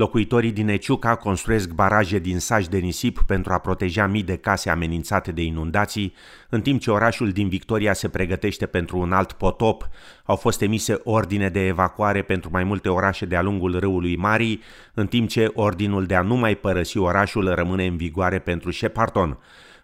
Locuitorii din Eciuca construiesc baraje din saci de nisip pentru a proteja mii de case amenințate de inundații, în timp ce orașul din Victoria se pregătește pentru un alt potop. Au fost emise ordine de evacuare pentru mai multe orașe de-a lungul râului Marii, în timp ce ordinul de a nu mai părăsi orașul rămâne în vigoare pentru Shepparton.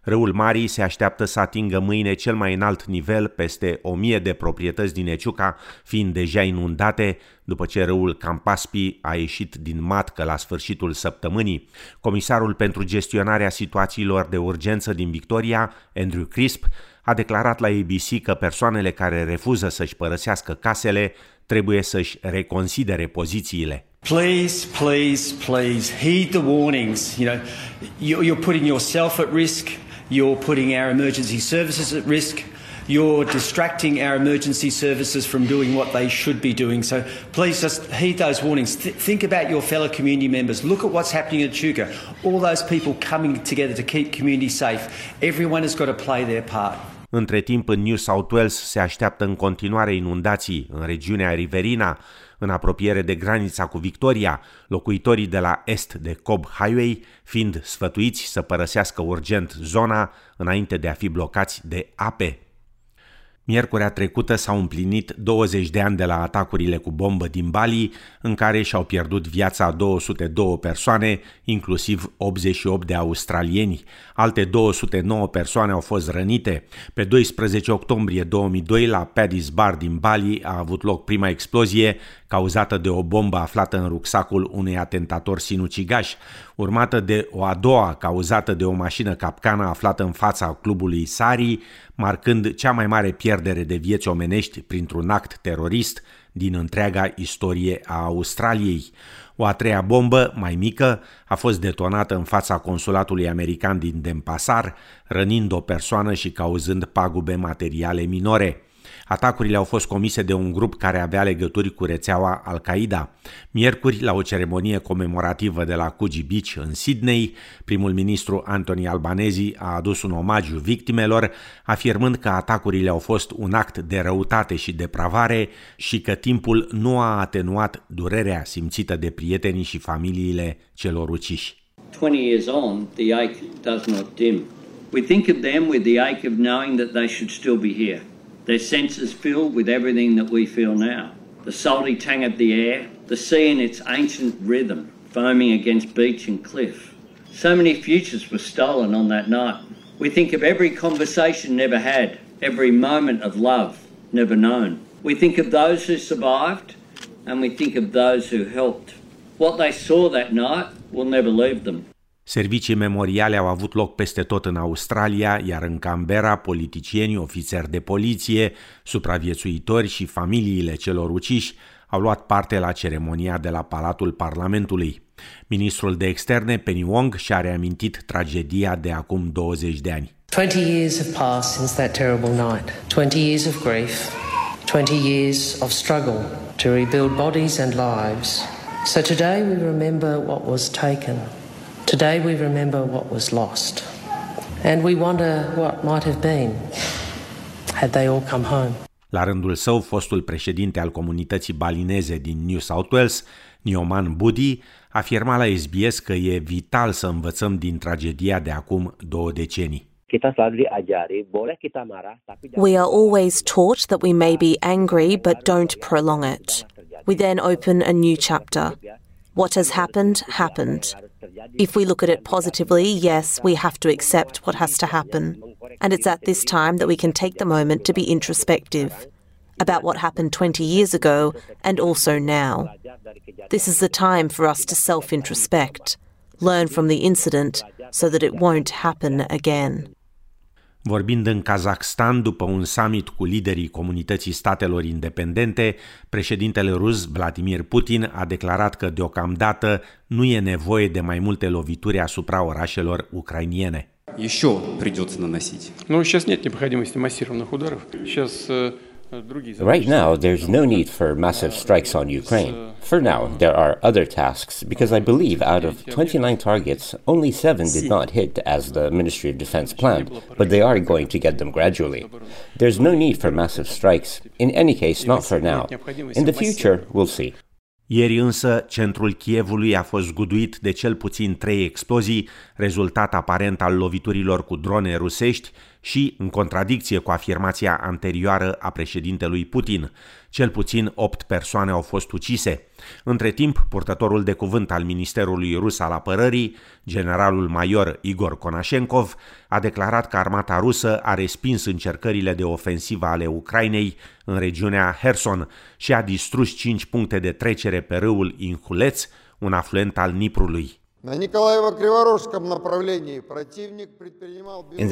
Râul Marii se așteaptă să atingă mâine cel mai înalt nivel, peste o mie de proprietăți din Eciuca fiind deja inundate, după ce râul Campaspi a ieșit din matcă la sfârșitul săptămânii. Comisarul pentru gestionarea situațiilor de urgență din Victoria, Andrew Crisp, a declarat la ABC că persoanele care refuză să-și părăsească casele trebuie să-și reconsidere pozițiile. Please, please, please heed the warnings. You know, you're putting yourself at risk. You're putting our emergency services at risk. You're distracting our emergency services from doing what they should be doing. So please just heed those warnings. Th- think about your fellow community members. Look at what's happening in Chuka. All those people coming together to keep community safe. Everyone has got to play their part. Între timp, în New South Wales se așteaptă în continuare inundații în regiunea riverina, în apropiere de granița cu Victoria, locuitorii de la est de Cobb Highway fiind sfătuiți să părăsească urgent zona înainte de a fi blocați de ape Miercurea trecută s-au împlinit 20 de ani de la atacurile cu bombă din Bali, în care și-au pierdut viața 202 persoane, inclusiv 88 de australieni. Alte 209 persoane au fost rănite. Pe 12 octombrie 2002, la Paddy's Bar din Bali, a avut loc prima explozie cauzată de o bombă aflată în rucsacul unui atentator sinucigaș, urmată de o a doua cauzată de o mașină capcană aflată în fața clubului Sari, marcând cea mai mare pierdere de vieți omenești printr-un act terorist din întreaga istorie a Australiei. O a treia bombă, mai mică, a fost detonată în fața consulatului american din Denpasar, rănind o persoană și cauzând pagube materiale minore. Atacurile au fost comise de un grup care avea legături cu rețeaua Al-Qaeda. Miercuri, la o ceremonie comemorativă de la Coogee Beach în Sydney, primul ministru Anthony Albanese a adus un omagiu victimelor, afirmând că atacurile au fost un act de răutate și depravare și că timpul nu a atenuat durerea simțită de prietenii și familiile celor uciși. 20 years on, the ache does not dim. We think of them with the ache of knowing that they should still be here. Their senses filled with everything that we feel now the salty tang of the air, the sea in its ancient rhythm, foaming against beach and cliff. So many futures were stolen on that night. We think of every conversation never had, every moment of love never known. We think of those who survived, and we think of those who helped. What they saw that night will never leave them. Servicii memoriale au avut loc peste tot în Australia, iar în Canberra, politicieni, ofițeri de poliție, supraviețuitori și familiile celor uciși au luat parte la ceremonia de la Palatul Parlamentului. Ministrul de Externe, Penny Wong, și-a reamintit tragedia de acum 20 de ani. 20 years have passed since that terrible night. 20 years of grief, 20 years of struggle to rebuild bodies and lives. So today we remember what was taken Today we remember what was lost, and we wonder what might have been had they all come home. La rândul său, fostul președinte al comunității balineze din New South Wales, Nioman Budi, afirma la SBS că e vital să învățăm din tragedia de acum două decenii. We are always taught that we may be angry but don't prolong it. We then open a new chapter. What has happened, happened. If we look at it positively, yes, we have to accept what has to happen. And it's at this time that we can take the moment to be introspective about what happened 20 years ago and also now. This is the time for us to self introspect, learn from the incident so that it won't happen again. Vorbind în Kazakhstan după un summit cu liderii comunității statelor independente, președintele rus Vladimir Putin a declarat că deocamdată nu e nevoie de mai multe lovituri asupra orașelor ucrainiene. Еще придется наносить. Ну, сейчас нет необходимости массированных ударов. Сейчас э, Right now, there's no need for massive strikes on Ukraine. For now, there are other tasks because I believe out of 29 targets, only seven did not hit as the Ministry of Defense planned, but they are going to get them gradually. There's no need for massive strikes. In any case, not for now. In the future, we'll see. Ieri însă, centrul Kievului a fost zguduit de cel puțin trei explozii, rezultat aparent al loviturilor cu drone rusești și în contradicție cu afirmația anterioară a președintelui Putin. Cel puțin opt persoane au fost ucise. Între timp, purtătorul de cuvânt al Ministerului Rus al Apărării, generalul major Igor Konashenkov, a declarat că armata rusă a respins încercările de ofensivă ale Ucrainei în regiunea Herson și a distrus cinci puncte de trecere pe râul Inhuleț, un afluent al Niprului. In the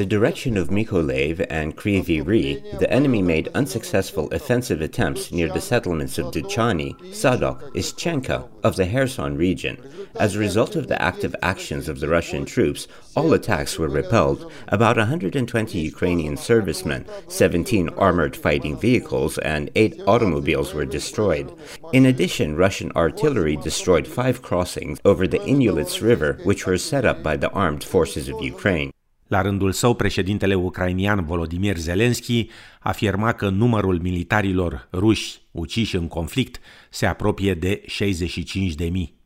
direction of Mykolaiv and Kryvyi the enemy made unsuccessful offensive attempts near the settlements of Duchani, Sadok, Ischenka of the Kherson region. As a result of the active actions of the Russian troops, all attacks were repelled. About 120 Ukrainian servicemen, 17 armored fighting vehicles, and 8 automobiles were destroyed. In addition, Russian artillery destroyed five crossings over the Inulits River, which were set up by the armed forces of Ukraine. La rândul său, președintele ucrainian Volodymyr Zelensky afirma că numărul militarilor ruși uciși în conflict se apropie de 65 de mii.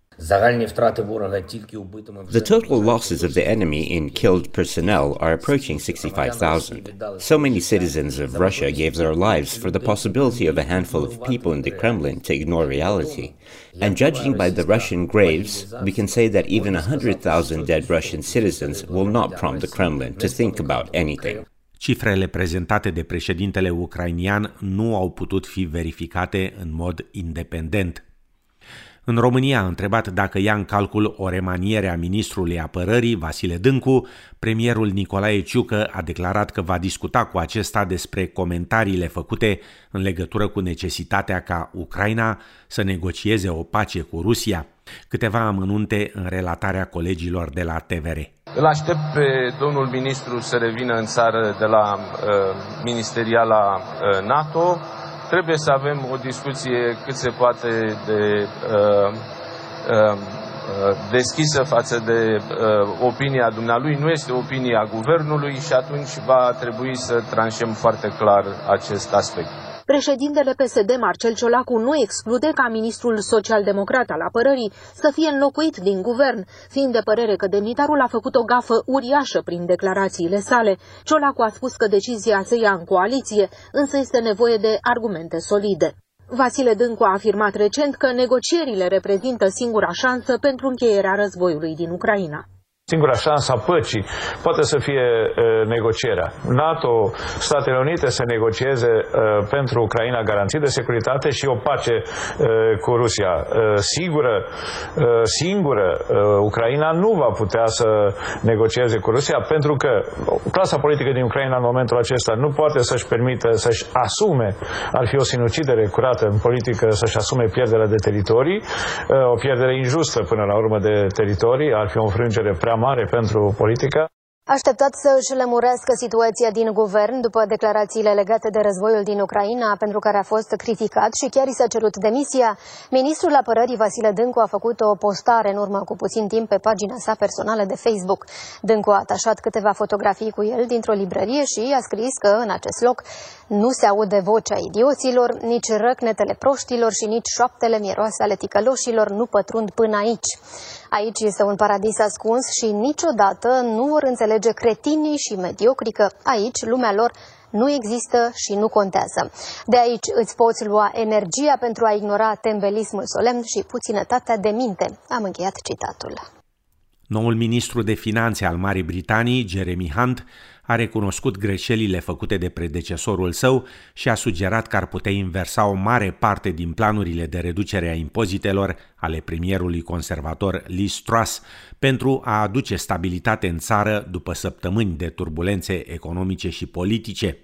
The total losses of the enemy in killed personnel are approaching 65,000. So many citizens of Russia gave their lives for the possibility of a handful of people in the Kremlin to ignore reality. And judging by the Russian graves, we can say that even 100,000 dead Russian citizens will not prompt the Kremlin to think about anything. Cifrele prezentate de președintele ucrainian nu au putut fi verificate în mod independent. În România a întrebat dacă ia în calcul o remaniere a ministrului apărării, Vasile Dâncu, premierul Nicolae Ciucă a declarat că va discuta cu acesta despre comentariile făcute în legătură cu necesitatea ca Ucraina să negocieze o pace cu Rusia. Câteva amănunte în relatarea colegilor de la TVR. Îl aștept pe domnul ministru să revină în țară de la uh, ministeriala uh, NATO trebuie să avem o discuție cât se poate de uh, uh, deschisă față de uh, opinia dumnealui, nu este opinia guvernului și atunci va trebui să tranșăm foarte clar acest aspect. Președintele PSD, Marcel Ciolacu, nu exclude ca ministrul social-democrat al apărării să fie înlocuit din guvern, fiind de părere că demnitarul a făcut o gafă uriașă prin declarațiile sale. Ciolacu a spus că decizia se ia în coaliție, însă este nevoie de argumente solide. Vasile Dâncu a afirmat recent că negocierile reprezintă singura șansă pentru încheierea războiului din Ucraina. Singura șansă a păcii poate să fie uh, negocierea. NATO, Statele Unite să negocieze uh, pentru Ucraina garanții de securitate și o pace uh, cu Rusia. Uh, sigură, uh, singură, uh, Ucraina nu va putea să negocieze cu Rusia pentru că clasa politică din Ucraina în momentul acesta nu poate să-și permită să-și asume, ar fi o sinucidere curată în politică, să-și asume pierderea de teritorii, uh, o pierdere injustă până la urmă de teritorii, ar fi o înfrângere prea mare pentru politică. Așteptat să își lămurească situația din guvern după declarațiile legate de războiul din Ucraina, pentru care a fost criticat și chiar i s-a cerut demisia, ministrul apărării Vasile Dâncu a făcut o postare în urmă cu puțin timp pe pagina sa personală de Facebook. Dâncu a atașat câteva fotografii cu el dintr-o librărie și a scris că în acest loc nu se aude vocea idioților, nici răcnetele proștilor și nici șoaptele mieroase ale ticăloșilor nu pătrund până aici. Aici este un paradis ascuns și niciodată nu vor înțelege cretinii și mediocrii că aici lumea lor nu există și nu contează. De aici îți poți lua energia pentru a ignora tembelismul solemn și puținătatea de minte. Am încheiat citatul. Noul ministru de finanțe al Marii Britanii, Jeremy Hunt, a recunoscut greșelile făcute de predecesorul său și a sugerat că ar putea inversa o mare parte din planurile de reducere a impozitelor ale premierului conservator Liz Truss pentru a aduce stabilitate în țară după săptămâni de turbulențe economice și politice.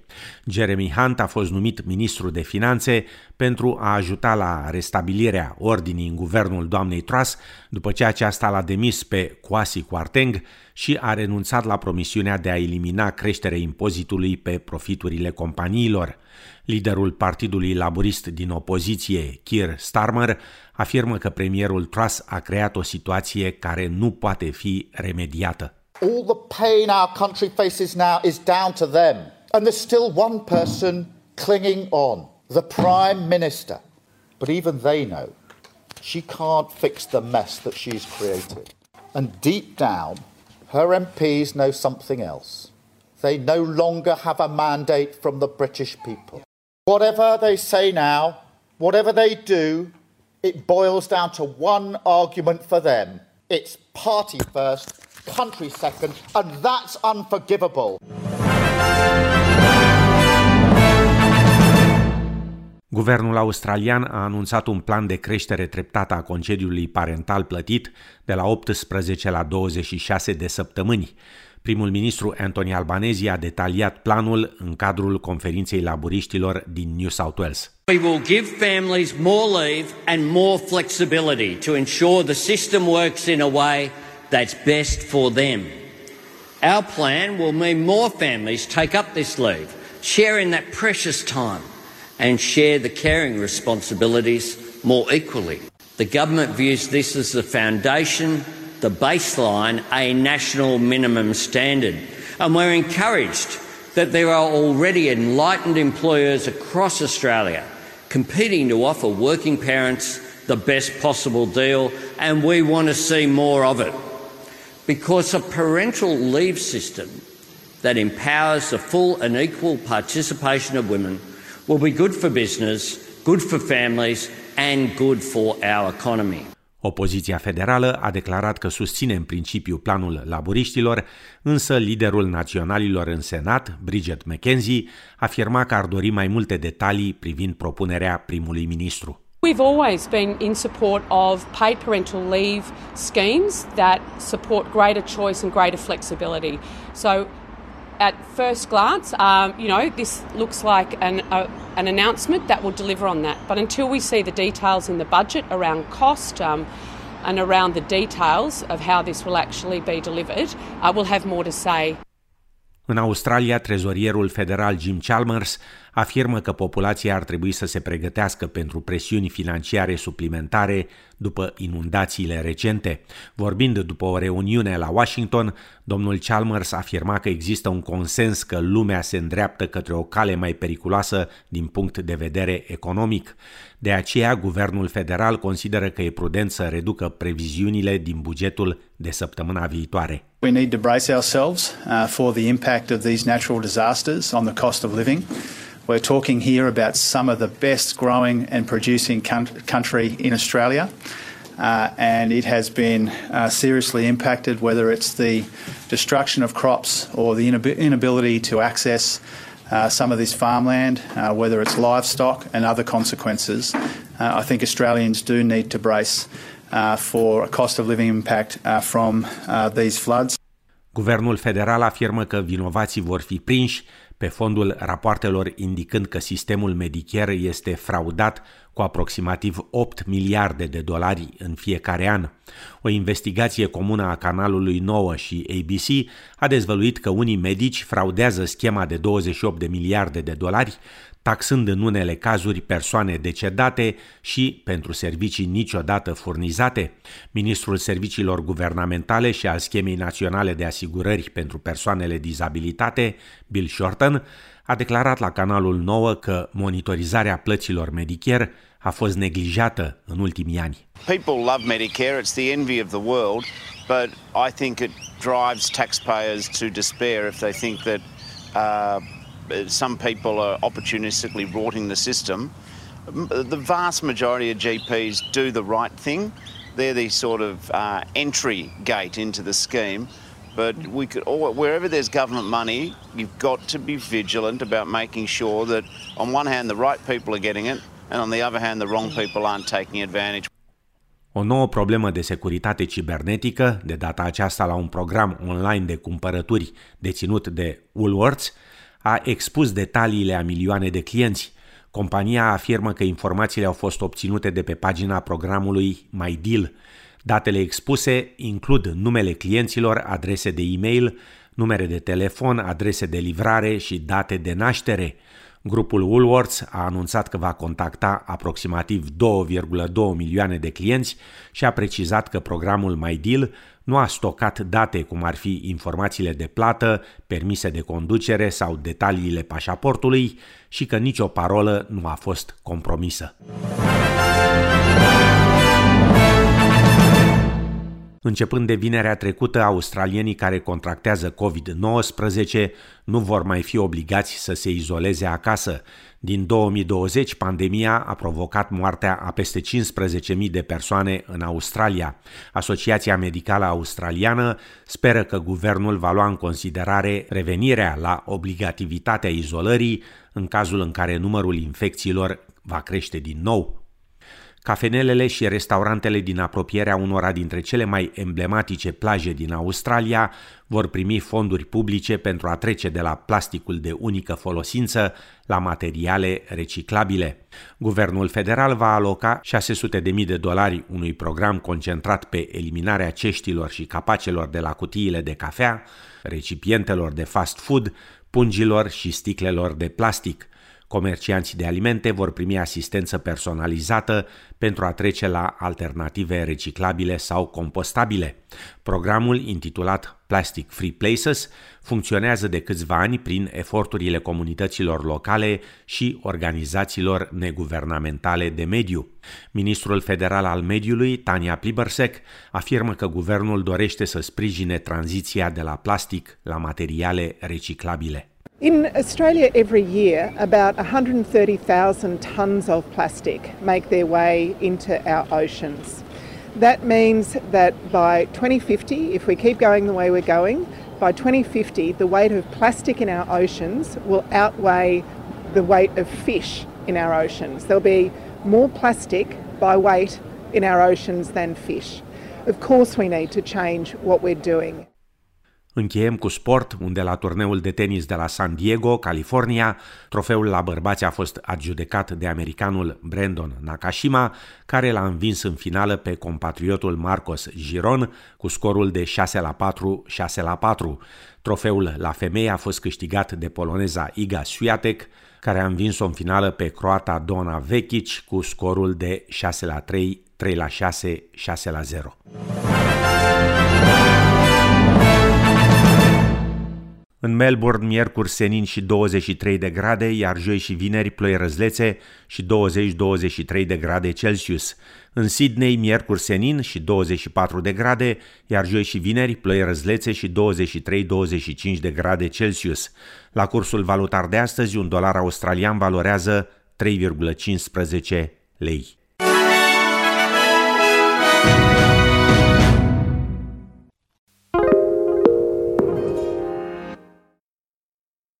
Jeremy Hunt a fost numit ministru de finanțe pentru a ajuta la restabilirea ordinii în guvernul doamnei Truss după ce aceasta l-a demis pe Kwasi Kwarteng și a renunțat la promisiunea de a elimina creșterea impozitului pe profiturile companiilor. Liderul Partidului Laborist din opoziție, Keir Starmer, afirmă că premierul Truss a creat o situație care nu poate fi remediată. All the pain our country faces now is down to them. And there's still one person clinging on, the Prime Minister. But even they know she can't fix the mess that she's created. And deep down, her MPs know something else. They no longer have a mandate from the British people. Whatever they say now, whatever they do, it boils down to one argument for them it's party first, country second, and that's unforgivable. Guvernul australian a anunțat un plan de creștere treptată a concediului parental plătit de la 18 la 26 de săptămâni. Primul ministru Anthony Albanese a detaliat planul în cadrul conferinței laburiștilor din New South Wales. We will give families more leave and more flexibility to ensure the system works in a way that's best for them. Our plan will mean more families take up this leave, sharing that precious time and share the caring responsibilities more equally. The government views this as the foundation, the baseline, a national minimum standard. And we're encouraged that there are already enlightened employers across Australia competing to offer working parents the best possible deal, and we want to see more of it. Because a parental leave system that empowers the full and equal participation of women will be good for business, good for families, and good for our economy. Opoziția federală a declarat că susține în principiu planul laburiștilor, însă liderul naționalilor în Senat, Bridget McKenzie, afirma că ar dori mai multe detalii privind propunerea primului ministru. We've always been in support of paid parental leave schemes that support greater choice and greater flexibility. So at first glance, um, you know, this looks like an, an announcement that will deliver on that. But until we see the details in the budget around cost um, and around the details of how this will actually be delivered, uh, we'll have more to say. În Australia, trezorierul federal Jim Chalmers afirmă că populația ar trebui să se pregătească pentru presiuni financiare suplimentare după inundațiile recente. Vorbind după o reuniune la Washington, domnul Chalmers afirma că există un consens că lumea se îndreaptă către o cale mai periculoasă din punct de vedere economic. De aceea, guvernul federal consideră că e prudent să reducă previziunile din bugetul de săptămâna viitoare. We need to brace ourselves uh, for the impact of these natural disasters on the cost of living. We're talking here about some of the best growing and producing country in Australia. Uh, and it has been uh, seriously impacted, whether it's the destruction of crops or the inability to access uh, some of this farmland, uh, whether it's livestock and other consequences. Uh, I think Australians do need to brace uh, for a cost of living impact from these floods. Guvernul federal afirmă că vinovații vor fi prinși pe fondul rapoartelor indicând că sistemul Medicare este fraudat cu aproximativ 8 miliarde de dolari în fiecare an. O investigație comună a canalului 9 și ABC a dezvăluit că unii medici fraudează schema de 28 de miliarde de dolari, taxând în unele cazuri persoane decedate și pentru servicii niciodată furnizate. Ministrul Serviciilor Guvernamentale și al Schemei Naționale de Asigurări pentru Persoanele Dizabilitate, Bill Shorten, a declarat la canalul 9 că monitorizarea plăților Medicare a fost neglijată în ultimii ani. People love Medicare, it's the envy of the world, but I think it drives taxpayers to despair if they think that uh, some people are opportunistically rorting the system. The vast majority of GPs do the right thing. They're the sort of uh, entry gate into the scheme. But we could, wherever there's government money, you've got to be vigilant about making sure that, on one hand, the right people are getting it, and on the other hand, the wrong people aren't taking advantage. O nouă problemă de securitate cibernetică, de data aceasta la un program online de cumpărături deținut de Woolworths, a expus detaliile a milioane de clienți. Compania afirmă că informațiile au fost obținute de pe pagina programului MyDeal. Datele expuse includ numele clienților, adrese de e-mail, numere de telefon, adrese de livrare și date de naștere. Grupul Woolworths a anunțat că va contacta aproximativ 2,2 milioane de clienți și a precizat că programul MyDeal nu a stocat date cum ar fi informațiile de plată, permise de conducere sau detaliile pașaportului și că nicio parolă nu a fost compromisă. Începând de vinerea trecută, australienii care contractează COVID-19 nu vor mai fi obligați să se izoleze acasă. Din 2020, pandemia a provocat moartea a peste 15.000 de persoane în Australia. Asociația Medicală Australiană speră că guvernul va lua în considerare revenirea la obligativitatea izolării în cazul în care numărul infecțiilor va crește din nou Cafenelele și restaurantele din apropierea unora dintre cele mai emblematice plaje din Australia vor primi fonduri publice pentru a trece de la plasticul de unică folosință la materiale reciclabile. Guvernul federal va aloca 600.000 de dolari unui program concentrat pe eliminarea ceștilor și capacelor de la cutiile de cafea, recipientelor de fast food, pungilor și sticlelor de plastic – Comercianții de alimente vor primi asistență personalizată pentru a trece la alternative reciclabile sau compostabile. Programul, intitulat Plastic Free Places, funcționează de câțiva ani prin eforturile comunităților locale și organizațiilor neguvernamentale de mediu. Ministrul federal al mediului, Tania Plibersek, afirmă că guvernul dorește să sprijine tranziția de la plastic la materiale reciclabile. In Australia, every year, about 130,000 tonnes of plastic make their way into our oceans. That means that by 2050, if we keep going the way we're going, by 2050, the weight of plastic in our oceans will outweigh the weight of fish in our oceans. There'll be more plastic by weight in our oceans than fish. Of course, we need to change what we're doing. Încheiem cu sport, unde la turneul de tenis de la San Diego, California, trofeul la bărbați a fost adjudecat de americanul Brandon Nakashima, care l-a învins în finală pe compatriotul Marcos Giron cu scorul de 6 la 4, 6 la 4. Trofeul la femei a fost câștigat de poloneza Iga Swiatek, care a învins-o în finală pe croata Dona Vekic cu scorul de 6 la 3, 3 la 6, 6 la 0. În Melbourne, miercuri senin și 23 de grade, iar joi și vineri ploi răzlețe și 20-23 de grade Celsius. În Sydney, miercuri senin și 24 de grade, iar joi și vineri ploi răzlețe și 23-25 de grade Celsius. La cursul valutar de astăzi, un dolar australian valorează 3,15 lei.